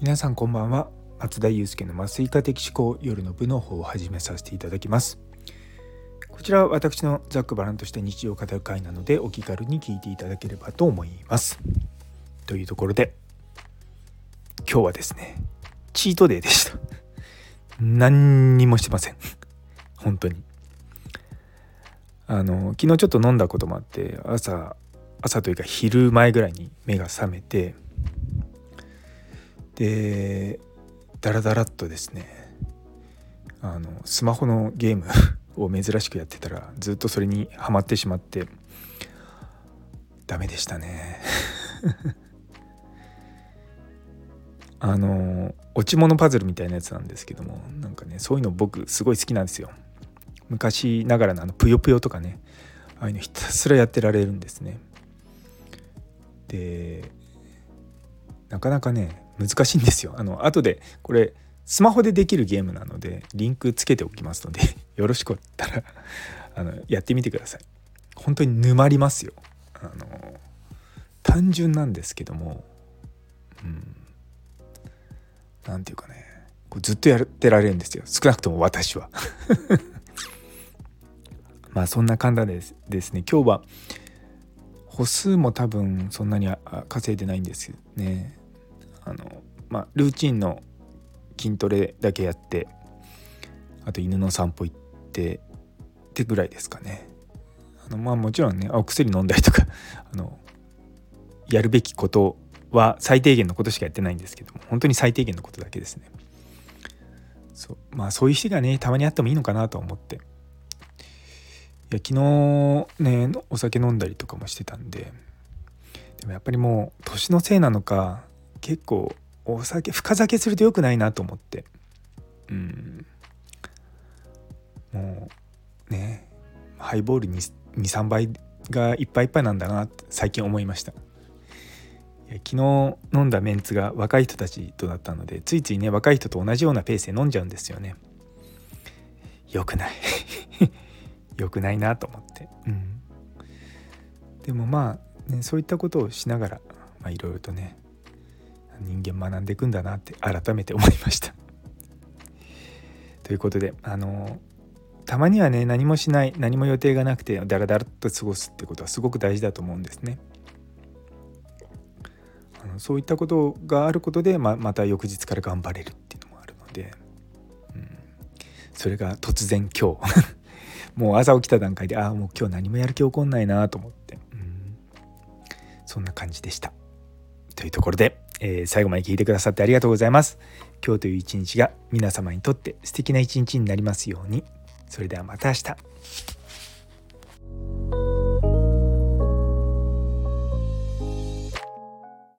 皆さんこんばんは。松田祐介の麻酔科的思考夜の部の方を始めさせていただきます。こちらは私のざっくばらんとした日常を語る会なのでお気軽に聞いていただければと思います。というところで今日はですねチートデーでした。何にもしてません。本当に。あの昨日ちょっと飲んだこともあって朝朝というか昼前ぐらいに目が覚めてでダラダラっとですねあのスマホのゲーム を珍しくやってたらずっとそれにはまってしまってダメでしたね。あの落ち物パズルみたいなやつなんですけどもなんかねそういうの僕すごい好きなんですよ。昔ながらのあのぷよぷよとかねああいうのひたすらやってられるんですね。でなかなかね難しいんですよ。あの後でこれスマホでできるゲームなのでリンクつけておきますので よろしかったらあのやってみてください。本当に沼りますよ。あの単純なんですけどもうん。何て言うかねこうずっとやってられるんですよ。少なくとも私は。まあそんな簡単です。ですね。今日は歩数も多分そんなに稼いでないんですよね。あのまあルーチンの筋トレだけやってあと犬の散歩行ってってぐらいですかね。あのまあもちろんねお薬飲んだりとか あのやるべきことは最低限のことしかやってないんですけども本当に最低限のことだけですね。そうまあそういう人がねたまにあってもいいのかなと思って。や昨日ねお酒飲んだりとかもしてたんで。でもやっぱりもう年のせいなのか結構お酒深酒すると良くないなと思って。うん。もうねハイボール23杯がいっぱいいっぱいなんだなって最近思いました。昨日飲んだメンツが若い人たちとだったのでついついね若い人と同じようなペースで飲んじゃうんですよね。良くない。良くないなと思って、うん、でもまあ、ね、そういったことをしながらいろいろとね人間学んでいくんだなって改めて思いました。ということであのたまにはね何もしない何も予定がなくてダラダラっと過ごすってことはすごく大事だと思うんですね。あのそういったことがあることでままた翌日から頑張れるっていうのもあるので、うん、それが突然今日。もう朝起きた段階でああもう今日何もやる気起こんないなと思って、うん、そんな感じでした。というところで、えー、最後まで聞いてくださってありがとうございます。今日という一日が皆様にとって素敵な一日になりますように。それではまた明日。